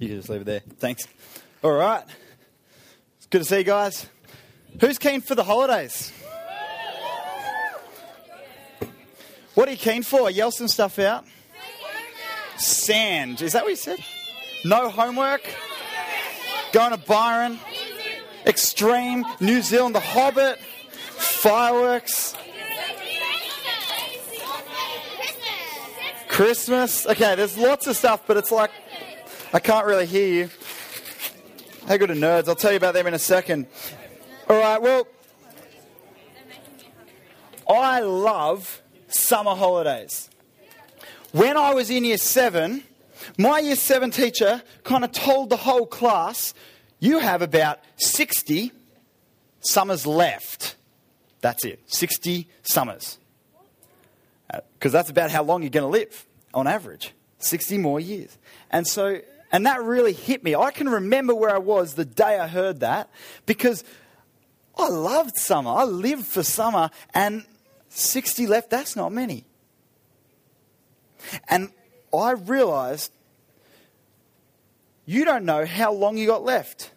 You can just leave it there. Thanks. All right. It's good to see you guys. Who's keen for the holidays? What are you keen for? Yell some stuff out. Sand. Is that what you said? No homework? Going to Byron? Extreme? New Zealand? The Hobbit? Fireworks? Christmas? Okay, there's lots of stuff, but it's like I can't really hear you. How good are nerds? I'll tell you about them in a second. All right, well, I love summer holidays. When I was in year seven, my year seven teacher kind of told the whole class, you have about 60 summers left. That's it, 60 summers. Because uh, that's about how long you're going to live on average 60 more years. And so, and that really hit me. I can remember where I was the day I heard that because I loved summer. I lived for summer, and 60 left, that's not many. And I realized you don't know how long you got left.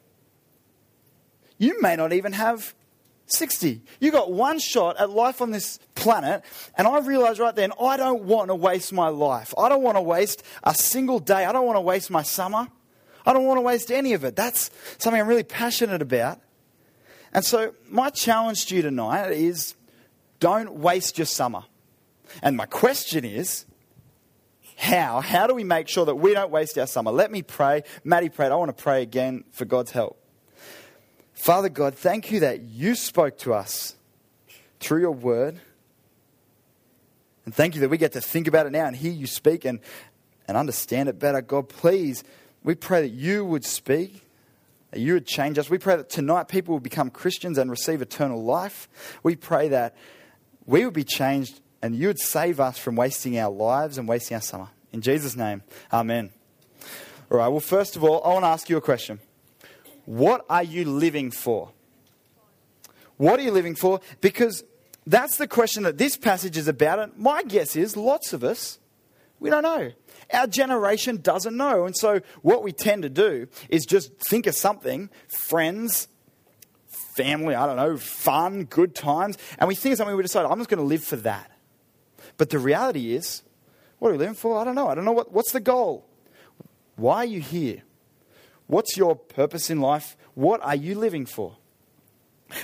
You may not even have 60. You got one shot at life on this planet, and I realized right then I don't want to waste my life. I don't want to waste a single day. I don't want to waste my summer. I don't want to waste any of it. That's something I'm really passionate about. And so, my challenge to you tonight is don't waste your summer. And my question is, how? How do we make sure that we don't waste our summer? Let me pray. Maddie prayed. I want to pray again for God's help. Father God, thank you that you spoke to us through your word. And thank you that we get to think about it now and hear you speak and, and understand it better. God, please, we pray that you would speak, that you would change us. We pray that tonight people will become Christians and receive eternal life. We pray that we would be changed and you would save us from wasting our lives and wasting our summer. In Jesus' name, amen. All right, well, first of all, I want to ask you a question. What are you living for? What are you living for? Because that's the question that this passage is about. And my guess is lots of us, we don't know. Our generation doesn't know. And so what we tend to do is just think of something, friends, family, I don't know, fun, good times, and we think of something we decide, I'm just going to live for that. But the reality is, what are we living for? I don't know. I don't know what, what's the goal. Why are you here? What's your purpose in life? What are you living for?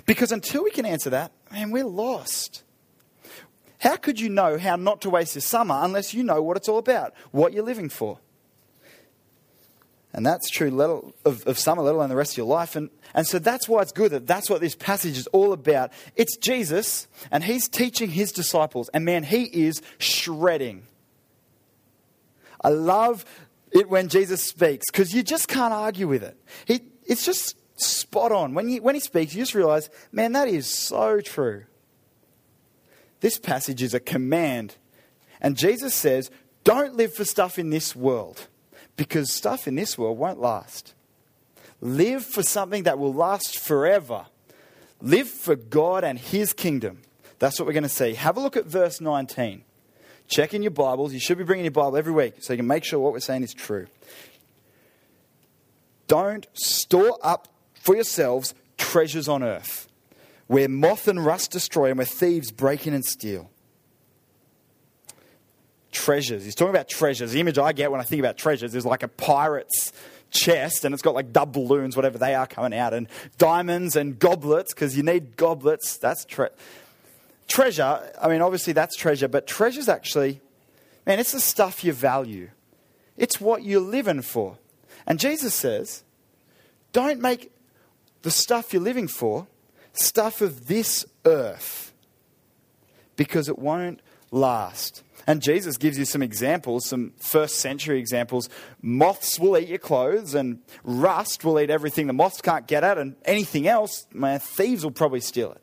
Because until we can answer that, man, we're lost. How could you know how not to waste your summer unless you know what it's all about, what you're living for? And that's true of, of summer, let alone the rest of your life. And, and so that's why it's good that that's what this passage is all about. It's Jesus, and he's teaching his disciples. And man, he is shredding. I love it when Jesus speaks because you just can't argue with it. He, it's just spot on. When, you, when he speaks, you just realize, man, that is so true. This passage is a command. And Jesus says, don't live for stuff in this world because stuff in this world won't last. Live for something that will last forever. Live for God and His kingdom. That's what we're going to see. Have a look at verse 19. Check in your Bibles. You should be bringing your Bible every week so you can make sure what we're saying is true. Don't store up for yourselves treasures on earth where moth and rust destroy and where thieves break in and steal. Treasures. He's talking about treasures. The image I get when I think about treasures is like a pirate's chest and it's got like doubloons, whatever they are, coming out, and diamonds and goblets because you need goblets. That's treasure treasure, I mean, obviously that's treasure, but treasure's actually, man, it's the stuff you value. It's what you're living for. And Jesus says, don't make the stuff you're living for stuff of this earth because it won't last. And Jesus gives you some examples, some first century examples. Moths will eat your clothes, and rust will eat everything the moths can't get at, and anything else, man, thieves will probably steal it.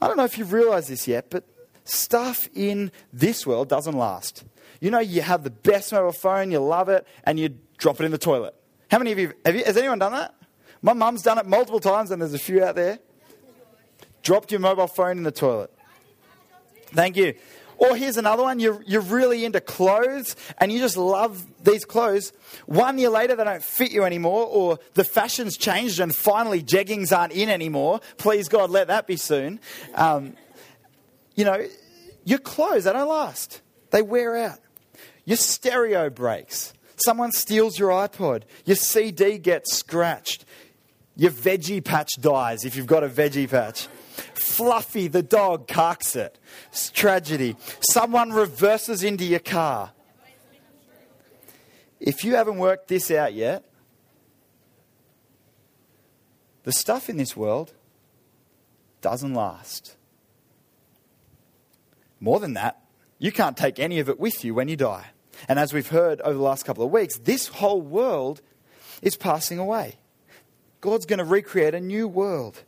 I don't know if you've realized this yet, but stuff in this world doesn't last. You know, you have the best mobile phone, you love it, and you drop it in the toilet. How many of you, have you has anyone done that? My mum's done it multiple times, and there's a few out there. Dropped your mobile phone in the toilet. Thank you. Or here's another one you're, you're really into clothes and you just love these clothes. One year later, they don't fit you anymore, or the fashion's changed and finally jeggings aren't in anymore. Please, God, let that be soon. Um, you know, your clothes, they don't last, they wear out. Your stereo breaks. Someone steals your iPod. Your CD gets scratched. Your veggie patch dies if you've got a veggie patch. Fluffy, the dog, carks it. It's tragedy. Someone reverses into your car. If you haven't worked this out yet, the stuff in this world doesn't last. More than that, you can't take any of it with you when you die. And as we've heard over the last couple of weeks, this whole world is passing away. God's going to recreate a new world.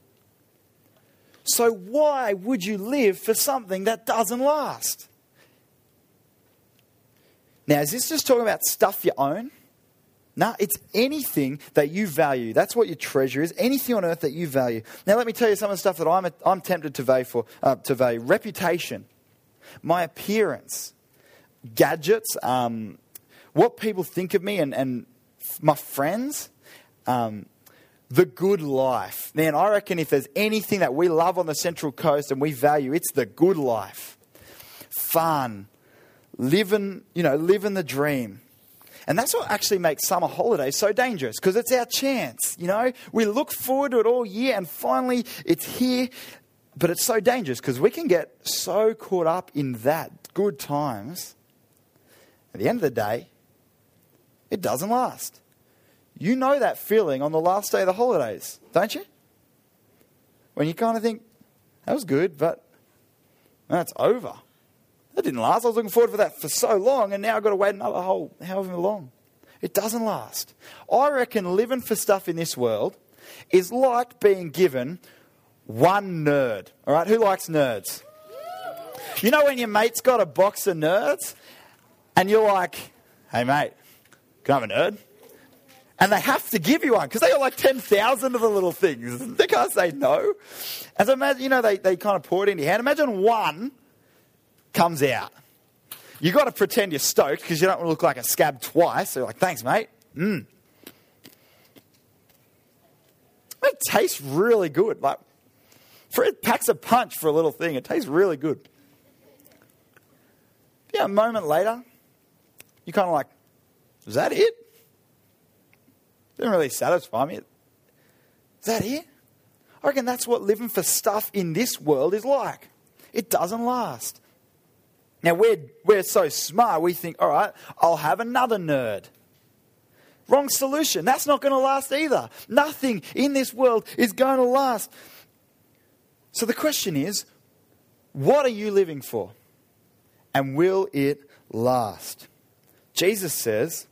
So, why would you live for something that doesn't last? Now, is this just talking about stuff you own? No, it's anything that you value. That's what your treasure is. Anything on earth that you value. Now, let me tell you some of the stuff that I'm, I'm tempted to value for. Uh, to value reputation, my appearance, gadgets, um, what people think of me, and, and my friends. Um, the good life. Man, I reckon if there's anything that we love on the Central Coast and we value, it's the good life. Fun, living, you know, living the dream. And that's what actually makes summer holidays so dangerous because it's our chance, you know. We look forward to it all year and finally it's here. But it's so dangerous because we can get so caught up in that good times. At the end of the day, it doesn't last. You know that feeling on the last day of the holidays, don't you? When you kind of think, that was good, but that's over. That didn't last. I was looking forward for that for so long, and now I've got to wait another whole however long. It doesn't last. I reckon living for stuff in this world is like being given one nerd. All right, who likes nerds? You know when your mate's got a box of nerds, and you're like, hey mate, can I have a nerd? And they have to give you one because they got like 10,000 of the little things. They can't say no. And so imagine, you know, they, they kind of pour it in your hand. Imagine one comes out. You've got to pretend you're stoked because you don't want to look like a scab twice. So you're like, thanks, mate. Mmm. It tastes really good. Like, for it packs a punch for a little thing. It tastes really good. Yeah, a moment later, you're kind of like, is that it? Didn't really satisfy me. Is that it? I reckon that's what living for stuff in this world is like. It doesn't last. Now, we're, we're so smart, we think, all right, I'll have another nerd. Wrong solution. That's not going to last either. Nothing in this world is going to last. So the question is what are you living for? And will it last? Jesus says,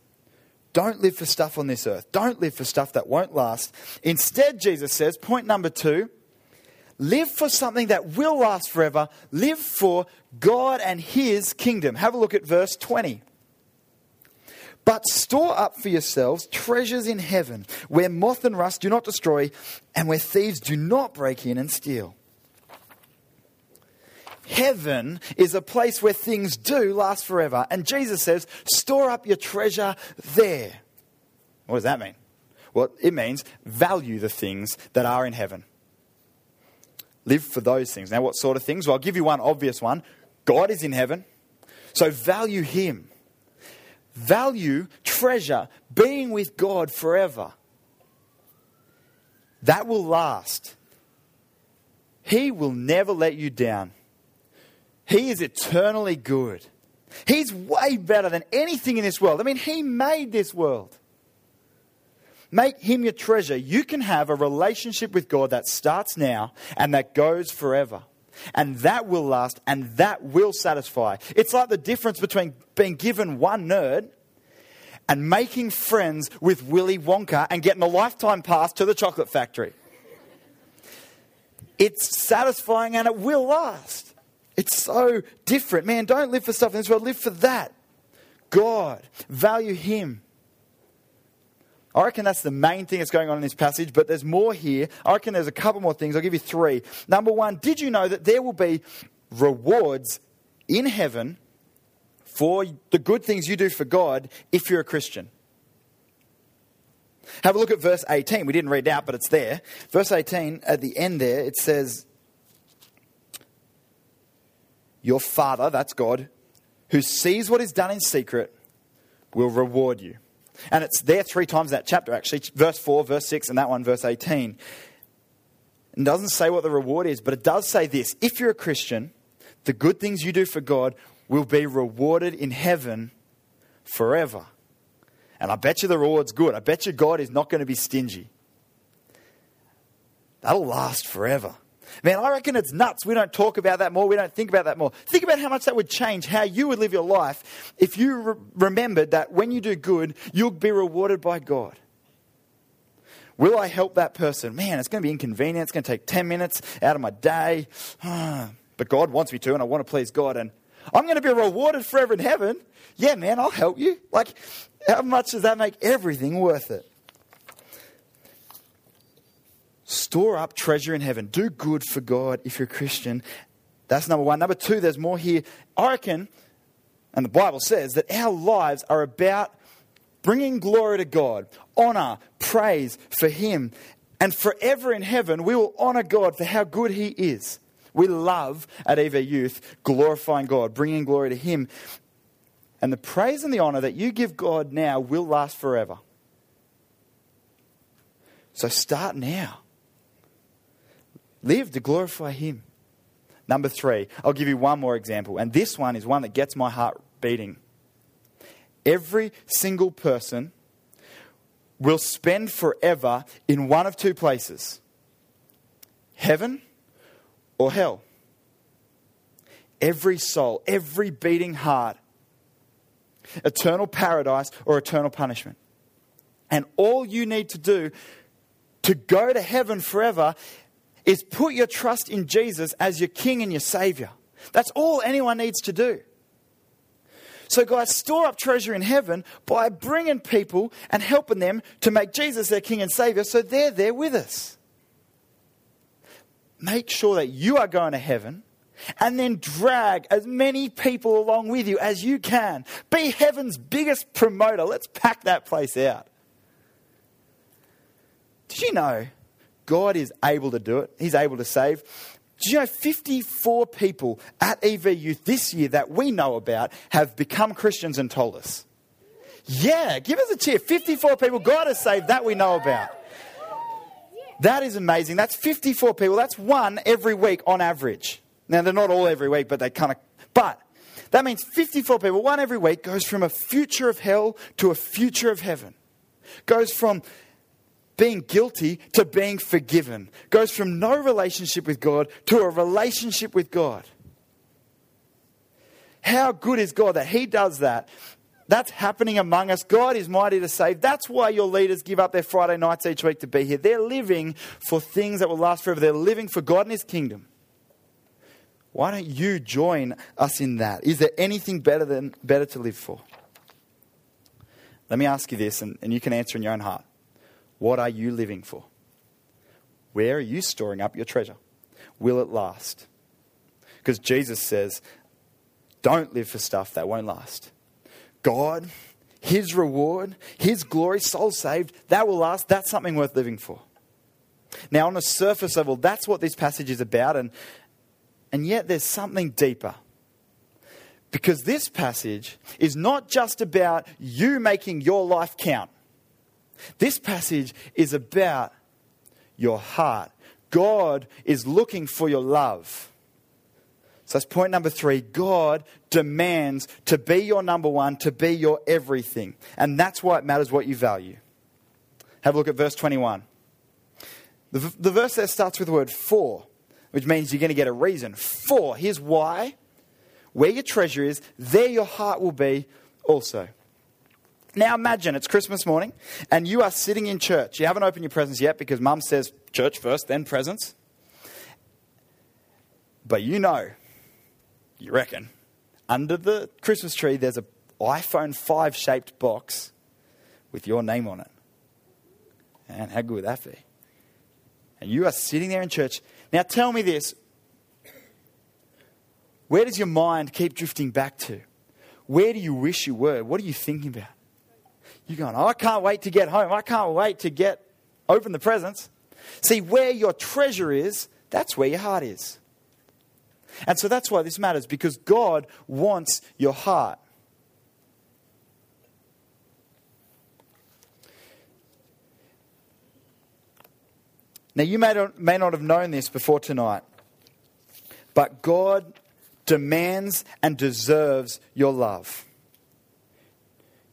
don't live for stuff on this earth. Don't live for stuff that won't last. Instead, Jesus says, point number two, live for something that will last forever. Live for God and His kingdom. Have a look at verse 20. But store up for yourselves treasures in heaven, where moth and rust do not destroy, and where thieves do not break in and steal. Heaven is a place where things do last forever. And Jesus says, store up your treasure there. What does that mean? Well, it means value the things that are in heaven. Live for those things. Now, what sort of things? Well, I'll give you one obvious one God is in heaven, so value Him. Value, treasure, being with God forever. That will last. He will never let you down. He is eternally good. He's way better than anything in this world. I mean, He made this world. Make Him your treasure. You can have a relationship with God that starts now and that goes forever. And that will last and that will satisfy. It's like the difference between being given one nerd and making friends with Willy Wonka and getting a lifetime pass to the chocolate factory. It's satisfying and it will last. It's so different. Man, don't live for stuff in this world, live for that. God, value Him. I reckon that's the main thing that's going on in this passage, but there's more here. I reckon there's a couple more things. I'll give you three. Number one, did you know that there will be rewards in heaven for the good things you do for God if you're a Christian. Have a look at verse 18. We didn't read it out, but it's there. Verse 18, at the end there, it says, Your Father, that's God, who sees what is done in secret, will reward you. And it's there three times in that chapter, actually. Verse 4, verse 6, and that one, verse 18. It doesn't say what the reward is, but it does say this if you're a Christian, the good things you do for God will be rewarded in heaven forever. And I bet you the reward's good. I bet you God is not going to be stingy. That'll last forever. Man, I reckon it's nuts. We don't talk about that more. We don't think about that more. Think about how much that would change how you would live your life if you re- remembered that when you do good, you'll be rewarded by God. Will I help that person? Man, it's going to be inconvenient. It's going to take 10 minutes out of my day. but God wants me to, and I want to please God. And I'm going to be rewarded forever in heaven. Yeah, man, I'll help you. Like, how much does that make everything worth it? Store up treasure in heaven. Do good for God if you're a Christian. That's number one. Number two, there's more here. I reckon, and the Bible says, that our lives are about bringing glory to God, honor, praise for Him. And forever in heaven, we will honor God for how good He is. We love at EV Youth glorifying God, bringing glory to Him. And the praise and the honor that you give God now will last forever. So start now. Live to glorify Him. Number three, I'll give you one more example. And this one is one that gets my heart beating. Every single person will spend forever in one of two places heaven or hell. Every soul, every beating heart, eternal paradise or eternal punishment. And all you need to do to go to heaven forever is put your trust in Jesus as your King and your Savior. That's all anyone needs to do. So, guys, store up treasure in heaven by bringing people and helping them to make Jesus their King and Savior so they're there with us. Make sure that you are going to heaven and then drag as many people along with you as you can. Be heaven's biggest promoter. Let's pack that place out. Did you know God is able to do it? He's able to save. Do you know 54 people at EV Youth this year that we know about have become Christians and told us? Yeah, give us a cheer. 54 people God has saved that we know about. That is amazing. That's 54 people. That's one every week on average. Now, they're not all every week, but they kind of. But that means 54 people, one every week, goes from a future of hell to a future of heaven. Goes from being guilty to being forgiven. Goes from no relationship with God to a relationship with God. How good is God that He does that? That's happening among us. God is mighty to save. That's why your leaders give up their Friday nights each week to be here. They're living for things that will last forever. They're living for God and His kingdom. Why don't you join us in that? Is there anything better than better to live for? Let me ask you this, and, and you can answer in your own heart. What are you living for? Where are you storing up your treasure? Will it last? Because Jesus says, don't live for stuff that won't last. God, His reward, His glory, soul saved, that will last. That's something worth living for. Now, on a surface level, that's what this passage is about, and, and yet there's something deeper. Because this passage is not just about you making your life count. This passage is about your heart. God is looking for your love. So that's point number three. God demands to be your number one, to be your everything. And that's why it matters what you value. Have a look at verse 21. The, the verse there starts with the word for, which means you're going to get a reason. For, here's why. Where your treasure is, there your heart will be also. Now imagine it's Christmas morning and you are sitting in church. You haven't opened your presents yet because mum says church first, then presents. But you know, you reckon, under the Christmas tree there's a iPhone 5 shaped box with your name on it. And how good would that be? And you are sitting there in church. Now tell me this. Where does your mind keep drifting back to? Where do you wish you were? What are you thinking about? You're going, oh, I can't wait to get home. I can't wait to get open the presents. See, where your treasure is, that's where your heart is. And so that's why this matters, because God wants your heart. Now, you may not, may not have known this before tonight, but God demands and deserves your love.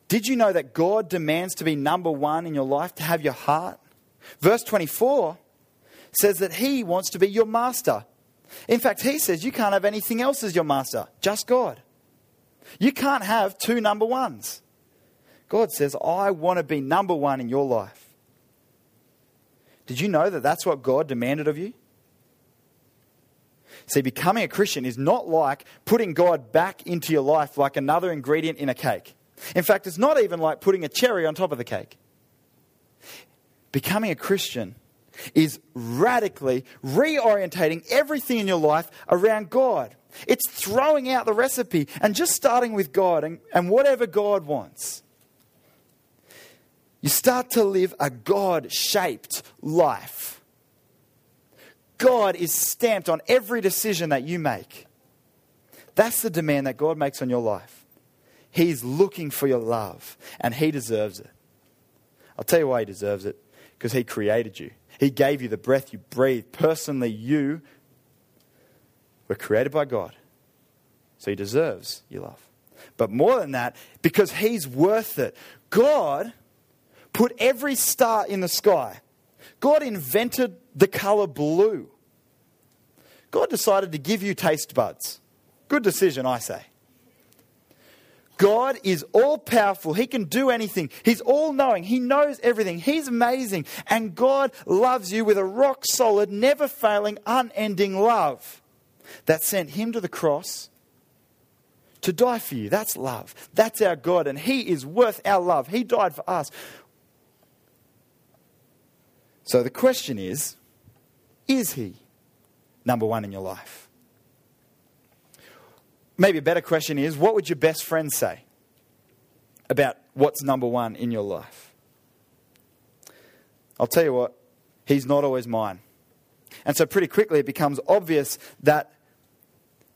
Did you know that God demands to be number one in your life, to have your heart? Verse 24 says that He wants to be your master. In fact, He says you can't have anything else as your master, just God. You can't have two number ones. God says, I want to be number one in your life. Did you know that that's what God demanded of you? See, becoming a Christian is not like putting God back into your life like another ingredient in a cake. In fact, it's not even like putting a cherry on top of the cake. Becoming a Christian is radically reorientating everything in your life around God. It's throwing out the recipe and just starting with God and, and whatever God wants. You start to live a God shaped life. God is stamped on every decision that you make. That's the demand that God makes on your life. He's looking for your love, and He deserves it. I'll tell you why He deserves it because He created you. He gave you the breath you breathe. Personally, you were created by God. So He deserves your love. But more than that, because He's worth it. God put every star in the sky. God invented the color blue. God decided to give you taste buds. Good decision, I say. God is all powerful. He can do anything. He's all knowing. He knows everything. He's amazing. And God loves you with a rock solid, never failing, unending love that sent Him to the cross to die for you. That's love. That's our God. And He is worth our love. He died for us. So the question is is He number one in your life? Maybe a better question is what would your best friend say about what's number one in your life? I'll tell you what, he's not always mine. And so, pretty quickly, it becomes obvious that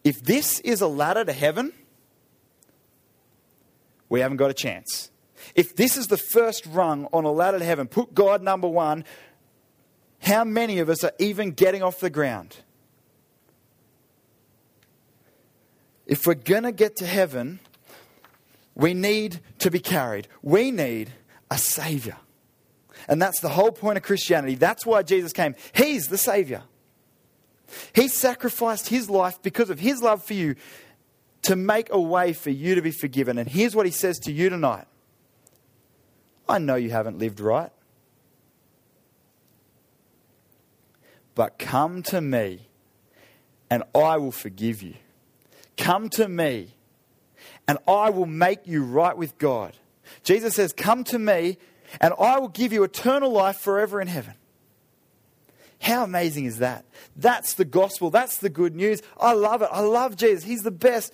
if this is a ladder to heaven, we haven't got a chance. If this is the first rung on a ladder to heaven, put God number one, how many of us are even getting off the ground? If we're going to get to heaven, we need to be carried. We need a Savior. And that's the whole point of Christianity. That's why Jesus came. He's the Savior. He sacrificed His life because of His love for you to make a way for you to be forgiven. And here's what He says to you tonight I know you haven't lived right. But come to me and I will forgive you. Come to me, and I will make you right with God. Jesus says, Come to me, and I will give you eternal life forever in heaven. How amazing is that? That's the gospel. That's the good news. I love it. I love Jesus. He's the best.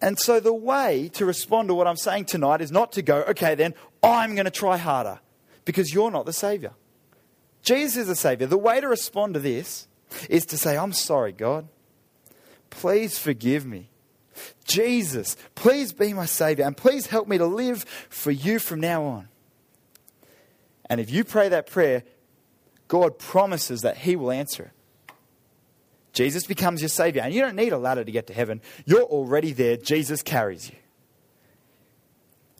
And so, the way to respond to what I'm saying tonight is not to go, okay, then I'm going to try harder because you're not the Savior. Jesus is the Savior. The way to respond to this is to say, I'm sorry, God please forgive me. Jesus, please be my Savior and please help me to live for you from now on. And if you pray that prayer, God promises that He will answer it. Jesus becomes your Savior, and you don't need a ladder to get to heaven. You're already there. Jesus carries you.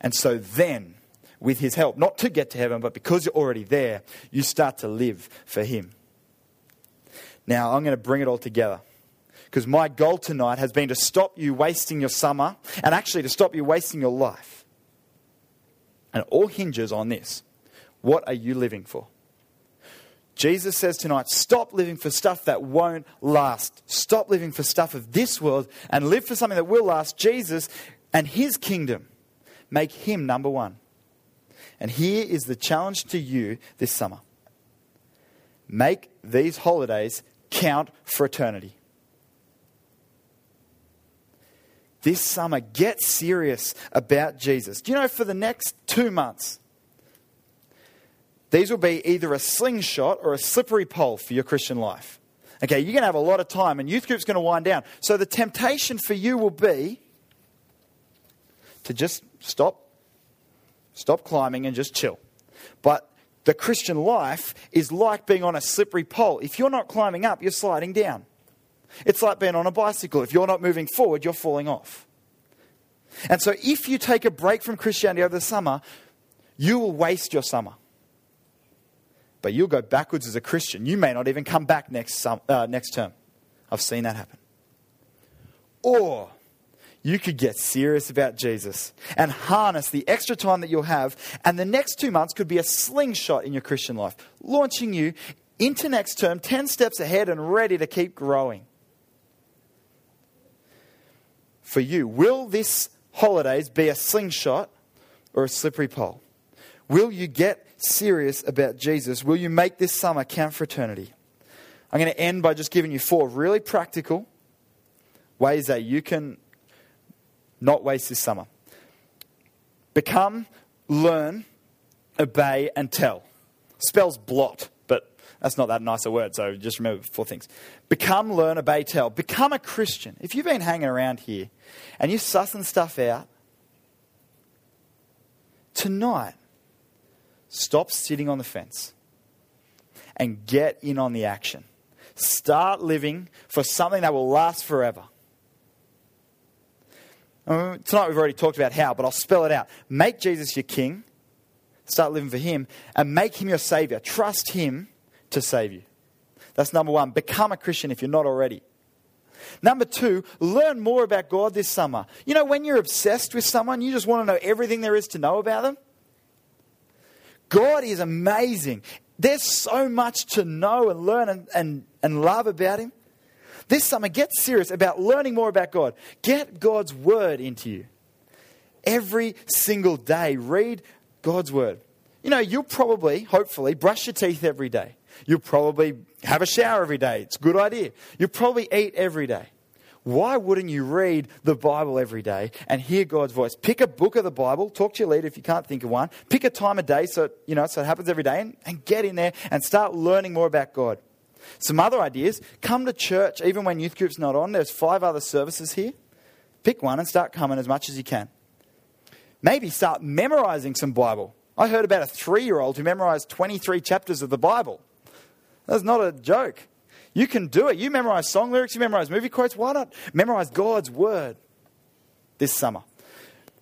And so then, with His help, not to get to heaven, but because you're already there, you start to live for Him. Now, I'm going to bring it all together because my goal tonight has been to stop you wasting your summer and actually to stop you wasting your life. And it all hinges on this what are you living for? Jesus says tonight, stop living for stuff that won't last. Stop living for stuff of this world and live for something that will last. Jesus and his kingdom. Make him number one. And here is the challenge to you this summer make these holidays count for eternity. This summer, get serious about Jesus. Do you know for the next two months, these will be either a slingshot or a slippery pole for your Christian life. Okay, you're going to have a lot of time, and youth group's going to wind down. So the temptation for you will be to just stop, stop climbing and just chill. But the Christian life is like being on a slippery pole. If you're not climbing up, you're sliding down. It's like being on a bicycle. If you're not moving forward, you're falling off. And so, if you take a break from Christianity over the summer, you will waste your summer. But you'll go backwards as a Christian. You may not even come back next, uh, next term. I've seen that happen. Or you could get serious about Jesus and harness the extra time that you'll have, and the next two months could be a slingshot in your Christian life, launching you into next term 10 steps ahead and ready to keep growing. For you, will this holidays be a slingshot or a slippery pole? Will you get serious about Jesus? Will you make this summer count for eternity? I'm going to end by just giving you four really practical ways that you can not waste this summer. Become, learn, obey, and tell. Spells blot, that's not that nice a word, so just remember four things. Become, learn, obey, tell. Become a Christian. If you've been hanging around here and you're sussing stuff out, tonight, stop sitting on the fence and get in on the action. Start living for something that will last forever. Uh, tonight we've already talked about how, but I'll spell it out. Make Jesus your king, start living for him, and make him your savior. Trust him to save you. That's number one. Become a Christian if you're not already. Number two, learn more about God this summer. You know, when you're obsessed with someone, you just want to know everything there is to know about them. God is amazing. There's so much to know and learn and, and, and love about Him. This summer, get serious about learning more about God. Get God's Word into you. Every single day, read God's Word. You know, you'll probably, hopefully, brush your teeth every day. You'll probably have a shower every day. It's a good idea. You'll probably eat every day. Why wouldn't you read the Bible every day and hear God's voice? Pick a book of the Bible, talk to your leader if you can't think of one, pick a time of day so, you know, so it happens every day and, and get in there and start learning more about God. Some other ideas come to church even when youth group's not on. There's five other services here. Pick one and start coming as much as you can. Maybe start memorizing some Bible. I heard about a three year old who memorized 23 chapters of the Bible. That's not a joke. You can do it. You memorize song lyrics, you memorize movie quotes. Why not memorize God's word this summer?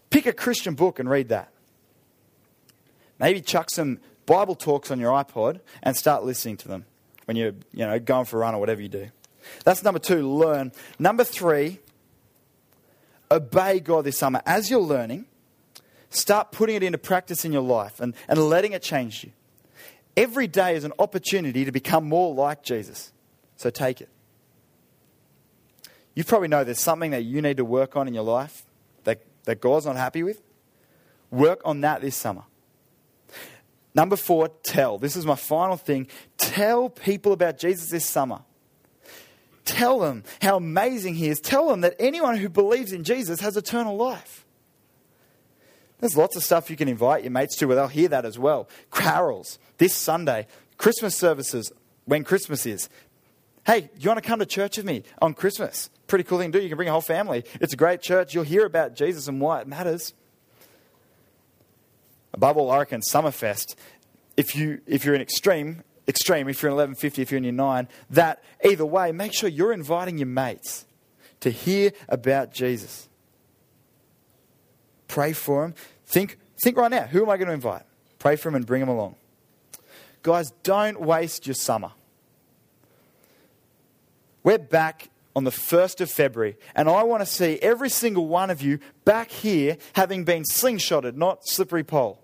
Pick a Christian book and read that. Maybe chuck some Bible talks on your iPod and start listening to them when you're you know, going for a run or whatever you do. That's number two, learn. Number three, obey God this summer. As you're learning, start putting it into practice in your life and, and letting it change you. Every day is an opportunity to become more like Jesus. So take it. You probably know there's something that you need to work on in your life that, that God's not happy with. Work on that this summer. Number four, tell. This is my final thing. Tell people about Jesus this summer. Tell them how amazing he is. Tell them that anyone who believes in Jesus has eternal life. There's lots of stuff you can invite your mates to where they'll hear that as well. Carols this Sunday, Christmas services when Christmas is. Hey, you want to come to church with me on Christmas? Pretty cool thing to do. You can bring a whole family. It's a great church. You'll hear about Jesus and why it matters above all, I reckon Summerfest, if, you, if you're an extreme, extreme, if you're in 1150, if you're in year 9, that either way, make sure you're inviting your mates to hear about Jesus. Pray for them. Think, think right now, who am I going to invite? Pray for them and bring them along. Guys, don't waste your summer. We're back on the 1st of February, and I want to see every single one of you back here having been slingshotted, not slippery pole.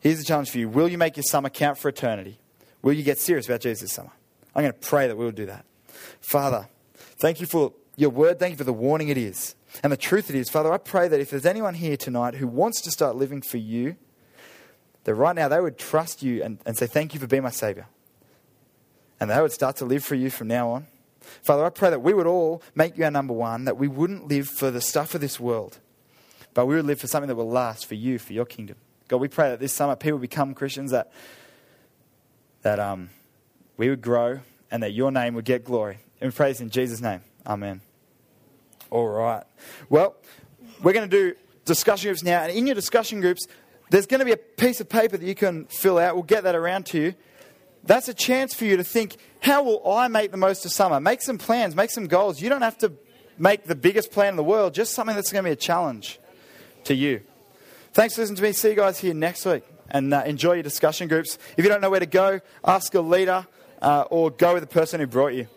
Here's the challenge for you Will you make your summer count for eternity? Will you get serious about Jesus this summer? I'm going to pray that we'll do that. Father, thank you for your word. Thank you for the warning it is. And the truth it is, Father, I pray that if there's anyone here tonight who wants to start living for you, that right now they would trust you and, and say, Thank you for being my Savior. And they would start to live for you from now on. Father, I pray that we would all make you our number one, that we wouldn't live for the stuff of this world, but we would live for something that will last for you, for your kingdom. God, we pray that this summer people become Christians, that, that um, we would grow, and that your name would get glory. And praise in Jesus' name. Amen. All right. Well, we're going to do discussion groups now. And in your discussion groups, there's going to be a piece of paper that you can fill out. We'll get that around to you. That's a chance for you to think, how will I make the most of summer? Make some plans, make some goals. You don't have to make the biggest plan in the world, just something that's going to be a challenge to you. Thanks for listening to me. See you guys here next week. And uh, enjoy your discussion groups. If you don't know where to go, ask a leader uh, or go with the person who brought you.